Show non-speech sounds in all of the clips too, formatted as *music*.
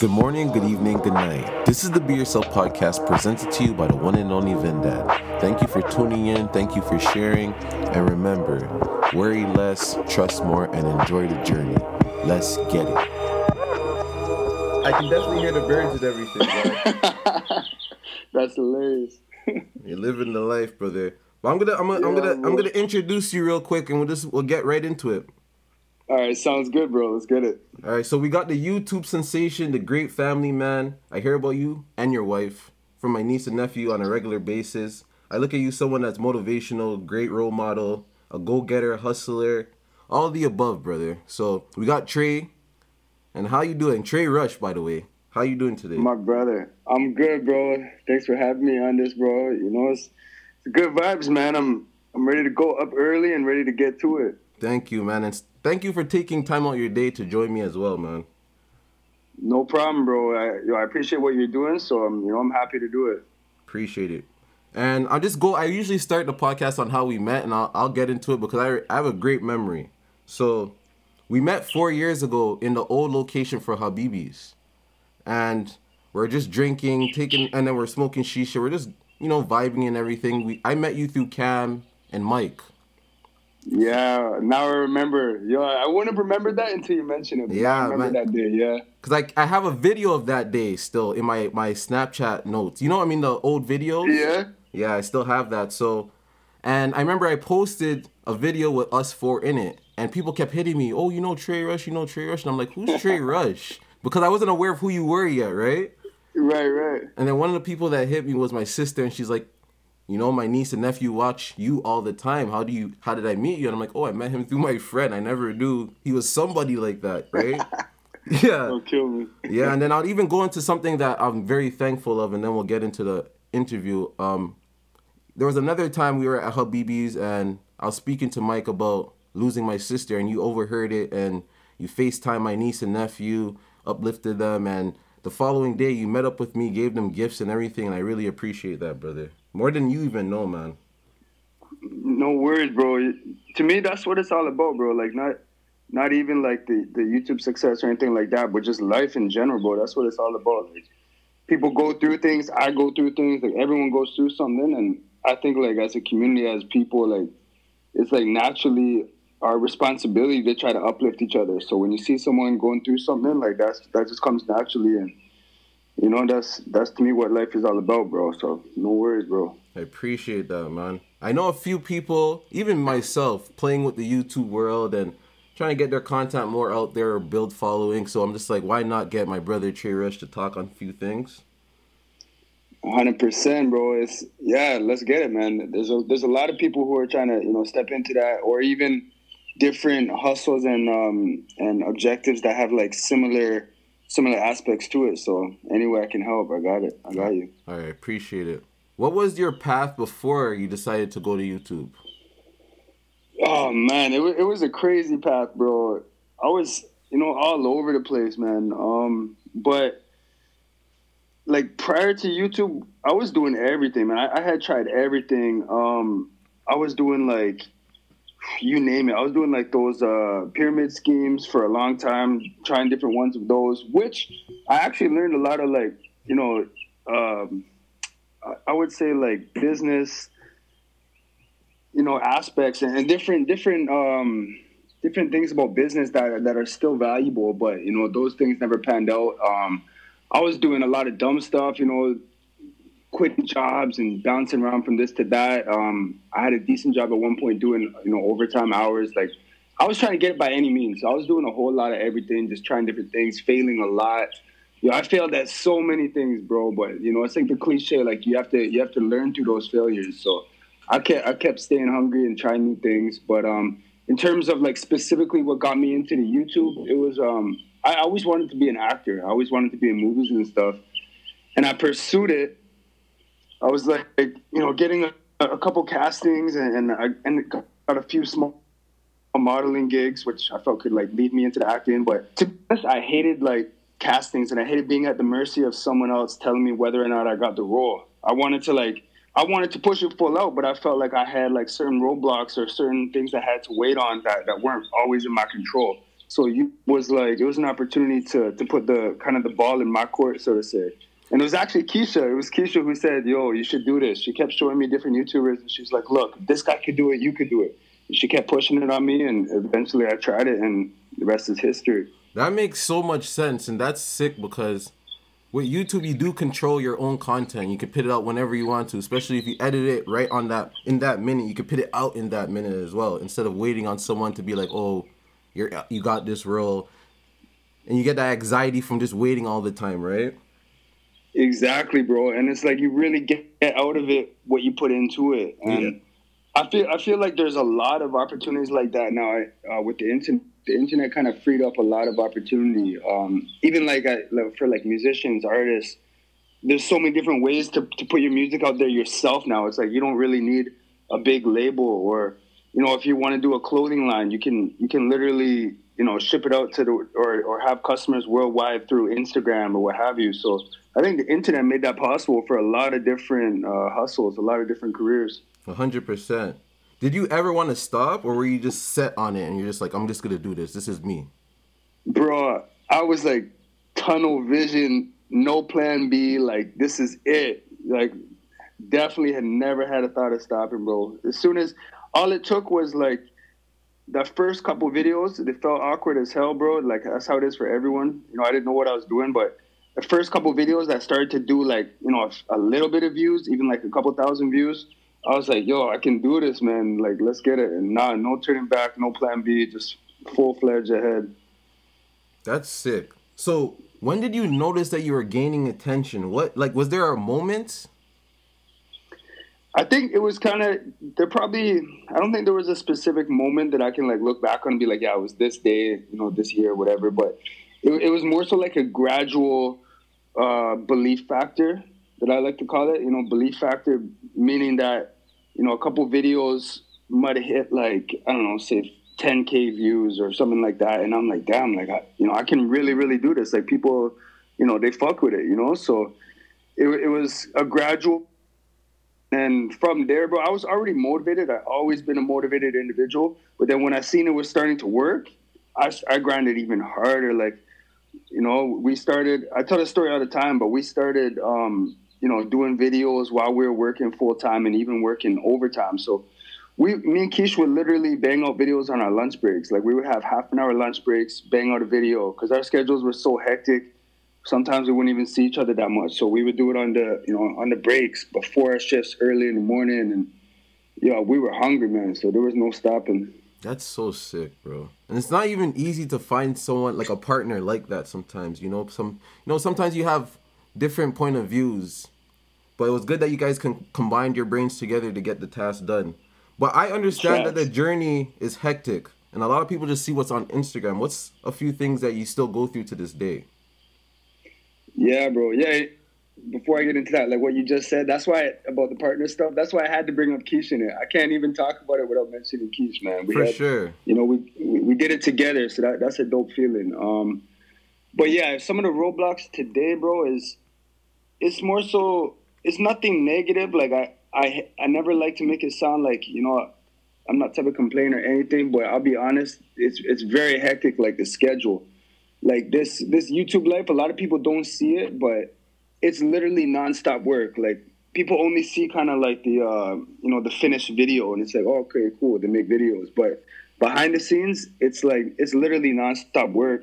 Good morning, good evening, good night. This is the Be Yourself podcast presented to you by the one and only Vin Dad. Thank you for tuning in, thank you for sharing, and remember worry less, trust more, and enjoy the journey. Let's get it. I can definitely hear the birds and everything, *laughs* That's hilarious. *laughs* You're living the life, brother. But I'm gonna, I'm gonna, I'm gonna, I'm gonna introduce you real quick, and we'll just, we'll get right into it. All right, sounds good, bro. Let's get it. All right, so we got the YouTube sensation, the great family man. I hear about you and your wife from my niece and nephew on a regular basis. I look at you someone that's motivational, great role model, a go-getter, hustler, all the above, brother. So we got Tray, and how you doing? Tray Rush, by the way. How you doing today? My brother, I'm good, bro. Thanks for having me on this, bro. You know, it's, it's good vibes, man. I'm I'm ready to go up early and ready to get to it. Thank you, man, and thank you for taking time out your day to join me as well, man. No problem, bro. I, you know, I appreciate what you're doing, so I'm you know I'm happy to do it. Appreciate it. And I'll just go. I usually start the podcast on how we met, and I'll, I'll get into it because I, I have a great memory. So, we met four years ago in the old location for Habibis, and we're just drinking, taking, and then we're smoking shisha. We're just you know vibing and everything. We I met you through Cam and Mike. Yeah, now I remember. Yo, I wouldn't have remembered that until you mentioned it. Yeah, I remember man. that day. Yeah. Cause I, I have a video of that day still in my my Snapchat notes. You know what I mean? The old videos. Yeah. Yeah, I still have that. So, and I remember I posted a video with us four in it, and people kept hitting me. Oh, you know Tray Rush? You know Tray Rush? And I'm like, who's Tray *laughs* Rush? Because I wasn't aware of who you were yet, right? Right, right. And then one of the people that hit me was my sister, and she's like, you know, my niece and nephew watch you all the time. How do you? How did I meet you? And I'm like, oh, I met him through my friend. I never knew he was somebody like that, right? *laughs* yeah. Don't kill me. Yeah, and then I'll even go into something that I'm very thankful of, and then we'll get into the interview. Um, there was another time we were at Habibi's, and I was speaking to Mike about losing my sister, and you overheard it, and you FaceTime my niece and nephew, uplifted them, and the following day you met up with me, gave them gifts and everything, and I really appreciate that, brother. More than you even know, man. No worries, bro. To me, that's what it's all about, bro. Like not, not even like the the YouTube success or anything like that, but just life in general, bro. That's what it's all about. Like people go through things, I go through things. Like everyone goes through something, and I think like as a community, as people, like it's like naturally our responsibility to try to uplift each other. So when you see someone going through something, like that's that just comes naturally, and you know that's that's to me what life is all about, bro. So no worries, bro. I appreciate that, man. I know a few people, even myself, playing with the YouTube world and trying to get their content more out there or build following. So I'm just like, why not get my brother Tray Rush to talk on a few things? hundred percent, bro. It's yeah, let's get it, man. There's a there's a lot of people who are trying to you know step into that, or even different hustles and um and objectives that have like similar similar aspects to it. So any way I can help, I got it. I got you. All right, appreciate it. What was your path before you decided to go to YouTube? Oh man, it was it was a crazy path, bro. I was you know all over the place, man. Um, but like prior to YouTube, I was doing everything, man. I, I had tried everything. Um, I was doing like you name it. I was doing like those uh, pyramid schemes for a long time, trying different ones of those, which I actually learned a lot of like you know, um, I- would say like business you know aspects and, different different um different things about business that that are still valuable but you know those things never panned out um i was doing a lot of dumb stuff you know quitting jobs and bouncing around from this to that um i had a decent job at one point doing you know overtime hours like i was trying to get it by any means i was doing a whole lot of everything just trying different things failing a lot you know, I failed at so many things, bro. But you know, it's like the cliche, like you have to you have to learn through those failures. So I kept I kept staying hungry and trying new things. But um, in terms of like specifically what got me into the YouTube, it was um, I always wanted to be an actor. I always wanted to be in movies and stuff, and I pursued it. I was like, you know, getting a, a couple castings and and I and got a few small modeling gigs, which I felt could like lead me into the acting. But to be honest, I hated like castings and I hated being at the mercy of someone else telling me whether or not I got the role. I wanted to like I wanted to push it full out, but I felt like I had like certain roadblocks or certain things I had to wait on that, that weren't always in my control. So you was like it was an opportunity to to put the kind of the ball in my court, so to say. And it was actually Keisha. It was Keisha who said, "Yo, you should do this." She kept showing me different YouTubers, and she's like, "Look, this guy could do it. You could do it." And she kept pushing it on me, and eventually I tried it, and the rest is history. That makes so much sense, and that's sick because with YouTube you do control your own content. You can put it out whenever you want to, especially if you edit it right on that in that minute. You can put it out in that minute as well, instead of waiting on someone to be like, "Oh, you're you got this role," and you get that anxiety from just waiting all the time, right? Exactly, bro. And it's like you really get out of it what you put into it. And yeah. I feel I feel like there's a lot of opportunities like that now uh, with the internet. The internet kind of freed up a lot of opportunity. Um, even like, I, like for like musicians, artists, there's so many different ways to, to put your music out there yourself now. It's like you don't really need a big label or you know if you want to do a clothing line, you can you can literally you know ship it out to the or or have customers worldwide through Instagram or what have you. So I think the internet made that possible for a lot of different uh, hustles, a lot of different careers. hundred percent. Did you ever want to stop, or were you just set on it and you're just like, I'm just gonna do this. This is me. Bro, I was like tunnel vision, no plan B. Like this is it. Like definitely had never had a thought of stopping, bro. As soon as all it took was like the first couple videos, they felt awkward as hell, bro. Like that's how it is for everyone. You know, I didn't know what I was doing, but the first couple videos that started to do like you know a, a, little bit of views, even like a couple thousand views, I was like, yo, I can do this, man. Like, let's get it. And nah, no turning back, no plan B, just full fledged ahead. That's sick. So when did you notice that you were gaining attention? What like was there a moment? I think it was kind of there. Probably I don't think there was a specific moment that I can like look back on and be like, yeah, it was this day, you know, this year, whatever. But it, it was more so like a gradual uh, belief factor that I like to call it. You know, belief factor meaning that you know a couple videos might have hit like I don't know, say 10k views or something like that, and I'm like, damn, like I, you know, I can really, really do this. Like people, you know, they fuck with it, you know. So it, it was a gradual. And from there, bro, I was already motivated. I always been a motivated individual. But then when I seen it was starting to work, I, I grinded even harder. Like you know, we started. I tell the story all the time, but we started, um, you know, doing videos while we were working full time and even working overtime. So, we, me and Keish would literally bang out videos on our lunch breaks. Like we would have half an hour lunch breaks, bang out a video because our schedules were so hectic. Sometimes we wouldn't even see each other that much. So we would do it on the, you know, on the breaks before our shifts early in the morning. And yeah, we were hungry, man. So there was no stopping. That's so sick, bro. And it's not even easy to find someone like a partner like that sometimes, you know, some you know, sometimes you have different point of views. But it was good that you guys can combine your brains together to get the task done. But I understand yes. that the journey is hectic and a lot of people just see what's on Instagram. What's a few things that you still go through to this day? Yeah, bro. Yeah, before I get into that, like what you just said, that's why about the partner stuff. That's why I had to bring up Keish in it. I can't even talk about it without mentioning Keish, man. We For had, sure. You know, we, we, we did it together, so that that's a dope feeling. Um, but yeah, some of the roadblocks today, bro, is it's more so it's nothing negative. Like I I I never like to make it sound like you know I'm not type of complain or anything, but I'll be honest, it's it's very hectic. Like the schedule, like this this YouTube life, a lot of people don't see it, but it's literally nonstop work. Like people only see kind of like the uh, you know the finished video, and it's like, oh, okay, cool, they make videos, but behind the scenes, it's like it's literally nonstop work.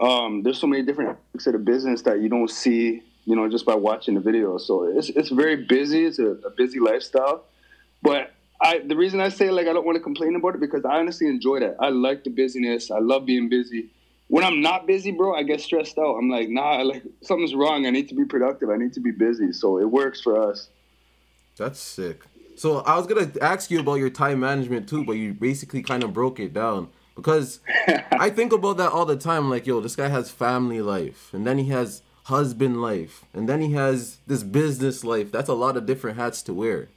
Um, there's so many different aspects of the business that you don't see, you know, just by watching the video. So it's it's very busy. It's a, a busy lifestyle, but I the reason I say like I don't want to complain about it because I honestly enjoy that. I like the busyness. I love being busy when I'm not busy, bro, I get stressed out. I'm like, nah, like something's wrong. I need to be productive. I need to be busy. So it works for us. That's sick. So I was gonna ask you about your time management too, but you basically kind of broke it down because *laughs* I think about that all the time. Like, yo, this guy has family life, and then he has husband life, and then he has this business life. That's a lot of different hats to wear.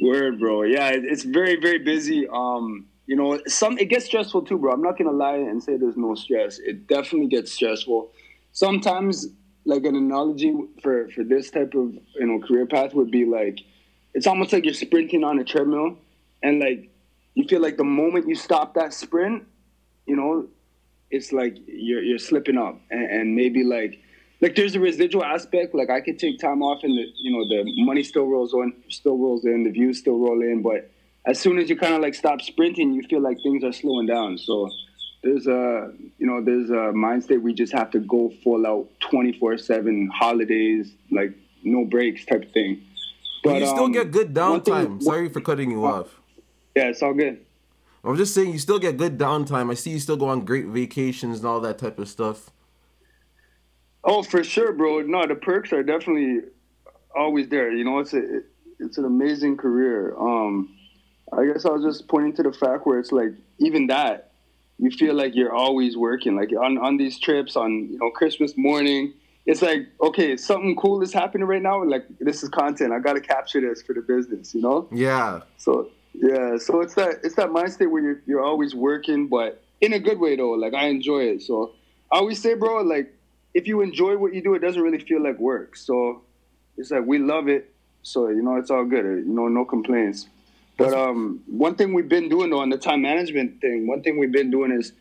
Word, bro. Yeah, it's very, very busy. Um, you know, some it gets stressful too, bro. I'm not gonna lie and say there's no stress. It definitely gets stressful. Sometimes, like an analogy for for this type of you know career path would be like, it's almost like you're sprinting on a treadmill, and like you feel like the moment you stop that sprint, you know, it's like you're you're slipping up, and, and maybe like like there's a residual aspect. Like I could take time off, and the you know the money still rolls on, still rolls in, the views still roll in, but as soon as you kind of like stop sprinting, you feel like things are slowing down. So there's a you know there's a mind state we just have to go full out 24 7 holidays like no breaks type of thing. But, you still um, get good downtime. sorry for cutting you off. Yeah it's all good. I'm just saying you still get good downtime. I see you still go on great vacations and all that type of stuff. Oh for sure bro. No the perks are definitely always there. You know it's a it's an amazing career. Um i guess i was just pointing to the fact where it's like even that you feel like you're always working. Like on, on these trips, on you know Christmas morning, it's like okay, something cool is happening right now. Like this is content. I got to capture this for the business. You know? Yeah. So yeah, so it's that it's that mind state where you're you're always working, but in a good way though. Like I enjoy it. So I always say, bro, like if you enjoy what you do, it doesn't really feel like work. So it's like we love it. So you know, it's all good. You know, no complaints. But um, one thing we've been doing though on the time management thing, one thing we've been doing is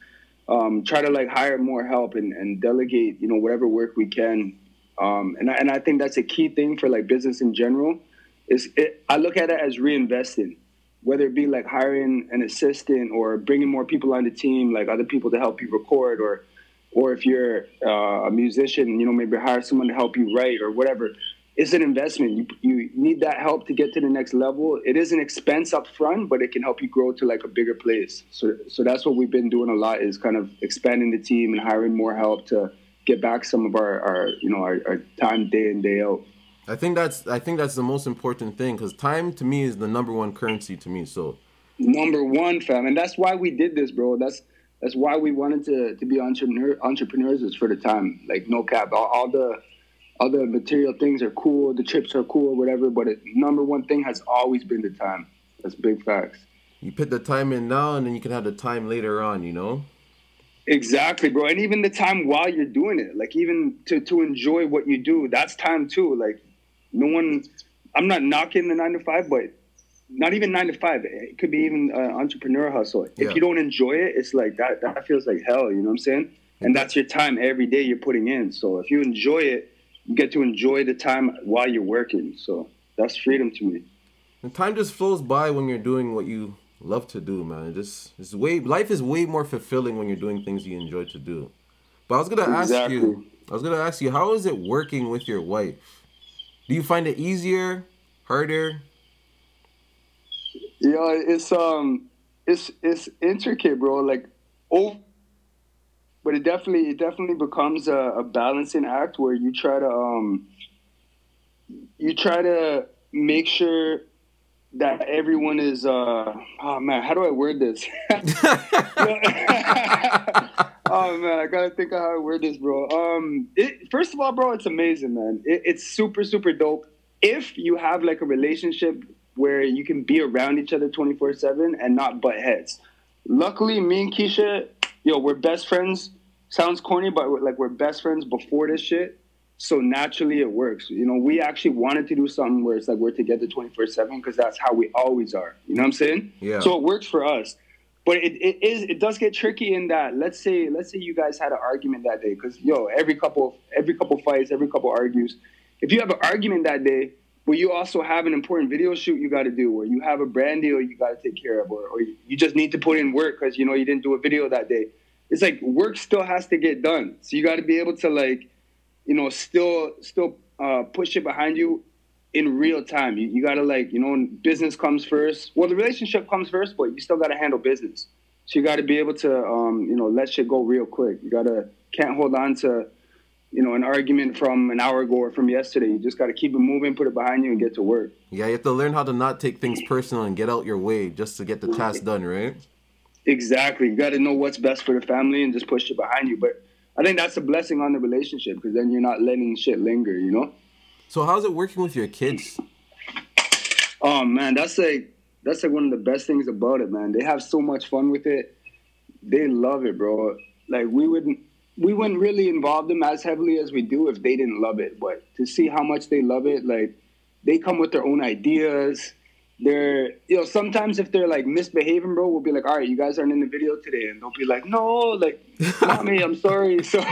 um, try to like hire more help and, and delegate, you know, whatever work we can. Um, and I, and I think that's a key thing for like business in general. Is it, I look at it as reinvesting, whether it be like hiring an assistant or bringing more people on the team, like other people to help you record, or or if you're uh, a musician, you know, maybe hire someone to help you write or whatever it's an investment. You, you need that help to get to the next level. It is an expense up front, but it can help you grow to like a bigger place. So, so that's what we've been doing a lot is kind of expanding the team and hiring more help to get back some of our, our you know, our, our time day in day out. I think that's I think that's the most important thing because time to me is the number one currency to me. So number one, fam, and that's why we did this, bro. That's that's why we wanted to to be entrepreneur entrepreneurs is for the time. Like no cap, all, all the other material things are cool, the trips are cool, whatever. But it, number one thing has always been the time. That's big facts. You put the time in now, and then you can have the time later on. You know. Exactly, bro. And even the time while you're doing it, like even to to enjoy what you do, that's time too. Like no one, I'm not knocking the nine to five, but not even nine to five. It could be even an entrepreneur hustle. Yeah. If you don't enjoy it, it's like that. That feels like hell. You know what I'm saying? And that's your time every day you're putting in. So if you enjoy it, you get to enjoy the time while you're working. So that's freedom to me. And time just flows by when you're doing what you love to do, man. It just it's way life is way more fulfilling when you're doing things you enjoy to do. But I was gonna ask you I was gonna ask you, how is it working with your wife? Do you find it easier, harder? Yeah, it's um it's it's intricate, bro. Like oh but it definitely it definitely becomes a, a balancing act where you try to um you try to make sure that everyone is uh oh man how do i word this? *laughs* Oh man i gotta think of how i word this bro. Um it, first of all bro it's amazing man. It, it's super super dope. If you have like a relationship where you can be around each other 24 7 and not butt heads. Luckily me and keisha yo, we're best friends. Sounds corny, but we're, like we're best friends before this shit. So naturally it works. You know, we actually wanted to do something where it's like we're together 24 7 because that's how we always are. You know what I'm saying? Yeah. So it works for us. But it, it is it does get tricky in that let's say let's say you guys had an argument that day because yo every couple every couple fights every couple argues if you have an argument that day but you also have an important video shoot you got to do or you have a brand deal you got to take care of or, or you just need to put in work because you know you didn't do a video that day it's like work still has to get done. So you got to be able to like, you know, still still uh, push it behind you in real time. You, you got to like, you know, business comes first. Well, the relationship comes first, but you still got to handle business. So you got to be able to, um, you know, let shit go real quick. You got to can't hold on to, you know, an argument from an hour ago or from yesterday. You just got to keep it moving, put it behind you, and get to work. Yeah, you have to learn how to not take things personal and get out your way just to get the task done, right? Exactly. You got to know what's best for the family and just push it behind you. But I think that's a blessing on the relationship because then you're not letting shit linger, you know? So how's it working with your kids? Oh man, that's like that's like one of the best things about it, man. They have so much fun with it. They love it, bro. Like we wouldn't we wouldn't really involve them as heavily as we do if they didn't love it. But to see how much they love it, like they come with their own ideas they're you know sometimes if they're like misbehaving, bro, we'll be like, all right, you guys aren't in the video today, and they'll be like, no, like, *laughs* mommy, I'm sorry. So *laughs*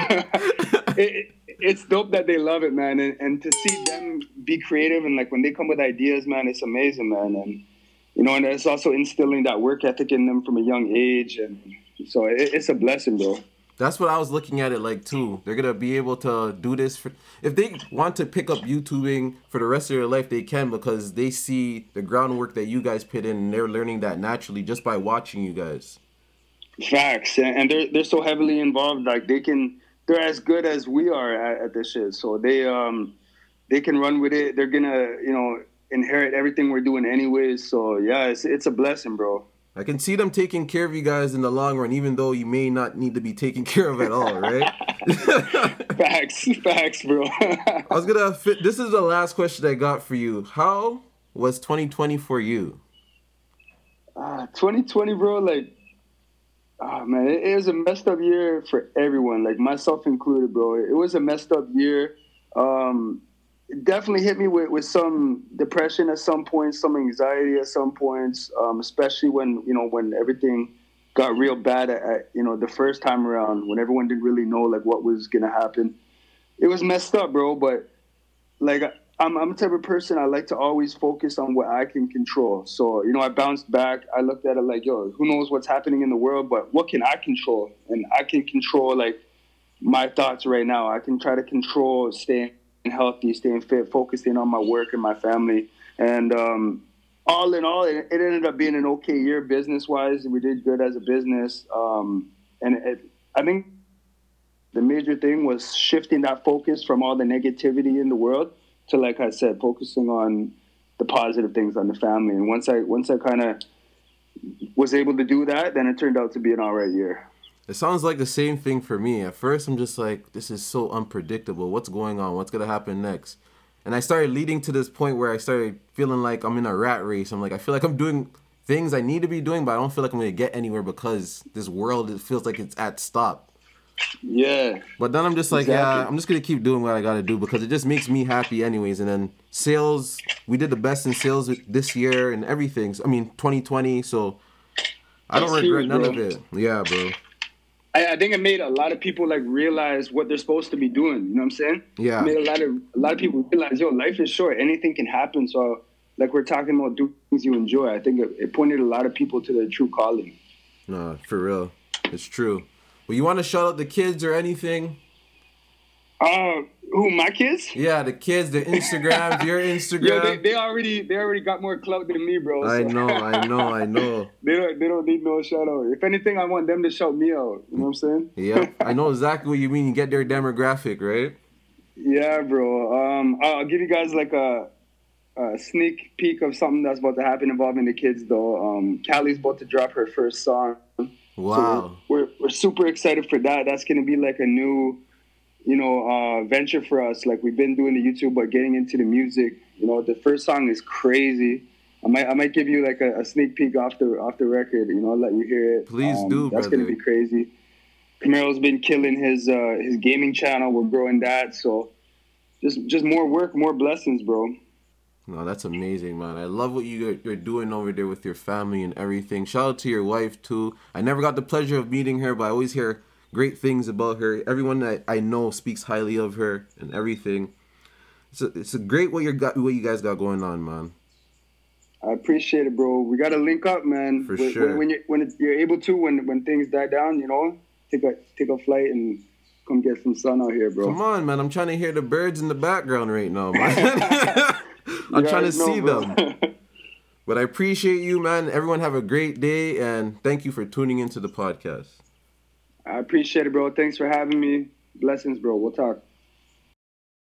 it, it's dope that they love it, man, and, and to see them be creative and like when they come with ideas, man, it's amazing, man, and you know, and it's also instilling that work ethic in them from a young age, and so it, it's a blessing, bro. That's what I was looking at it like too. They're gonna be able to do this for if they want to pick up YouTubing for the rest of their life, they can because they see the groundwork that you guys put in, and they're learning that naturally just by watching you guys. Facts, and they're they're so heavily involved. Like they can, they're as good as we are at, at this shit. So they um they can run with it. They're gonna you know inherit everything we're doing anyways. So yeah, it's it's a blessing, bro. I can see them taking care of you guys in the long run, even though you may not need to be taken *laughs* care of at all, right? *laughs* facts, facts, bro. *laughs* I was gonna fit. This is the last question I got for you. How was 2020 for you? Uh, 2020, bro. Like, oh man, it, it was a messed up year for everyone, like myself included, bro. It was a messed up year. Um, definitely hit me with, with some depression at some points, some anxiety at some points, um, especially when you know when everything got real bad at, at, you know the first time around when everyone didn't really know like what was gonna happen. It was messed up, bro. But like I'm I'm the type of person I like to always focus on what I can control. So you know I bounced back. I looked at it like yo, who knows what's happening in the world, but what can I control? And I can control like my thoughts right now. I can try to control staying healthy, staying fit, focusing on my work and my family. And um, all in all, it, it, ended up being an okay year business wise. We did good as a business. Um, and it, I think the major thing was shifting that focus from all the negativity in the world to, like I said, focusing on the positive things on the family. And once I once I kind of was able to do that, then it turned out to be an all right year. It sounds like the same thing for me. At first, I'm just like, this is so unpredictable. What's going on? What's gonna happen next? And I started leading to this point where I started feeling like I'm in a rat race. I'm like, I feel like I'm doing things I need to be doing, but I don't feel like I'm gonna get anywhere because this world it feels like it's at stop. Yeah. But then I'm just like, exactly. yeah, I'm just gonna keep doing what I gotta do because it just makes me happy, anyways. And then sales, we did the best in sales this year and everything. I mean, 2020. So I don't That's regret huge, none bro. of it. Yeah, bro. I, I, think it made a lot of people like realize what they're supposed to be doing. You know what I'm saying? Yeah. It made a lot of a lot of people realize, yo, life is short. Anything can happen. So like we're talking about do things you enjoy. I think it, it pointed a lot of people to their true calling. No, for real, it's true. Well, you want to shout out the kids or anything? Uh, who my kids? Yeah, the kids, the Instagram, your Instagram. *laughs* Yo, they, they already they already got more clout than me, bro. So. I know, I know, I know. *laughs* they don't they don't need no shout out. If anything, I want them to shout me out. You know what I'm saying? *laughs* yeah, I know exactly what you mean. You get their demographic, right? Yeah, bro. Um, I'll give you guys like a, a sneak peek of something that's about to happen involving the kids, though. Um, Callie's about to drop her first song. Wow. So we're, we're we're super excited for that. That's gonna be like a new you know, uh, venture for us. Like we've been doing the YouTube, but getting into the music. You know, the first song is crazy. I might I might give you like a, a sneak peek off the off the record. You know, let you hear it. Please um, do. That's brother. gonna be crazy. Camaro's been killing his uh, his gaming channel. We're growing that, so just just more work, more blessings, bro. No, that's amazing, man. I love what you you're doing over there with your family and everything. Shout out to your wife too. I never got the pleasure of meeting her, but I always hear great things about her. Everyone that I know speaks highly of her and everything. It's a, it's a great what you got what you guys got going on, man. I appreciate it, bro. We gotta link up, man. For when, sure. When, you when you're able to, when when things die down, you know, take a take a flight and come get some sun out here, bro. Come on, man. I'm trying to hear the birds in the background right now, man. *laughs* *laughs* I'm trying to know, see bro. them. *laughs* But I appreciate you, man. Everyone have a great day and thank you for tuning into the podcast. I appreciate it, bro. Thanks for having me. Blessings, bro. We'll talk.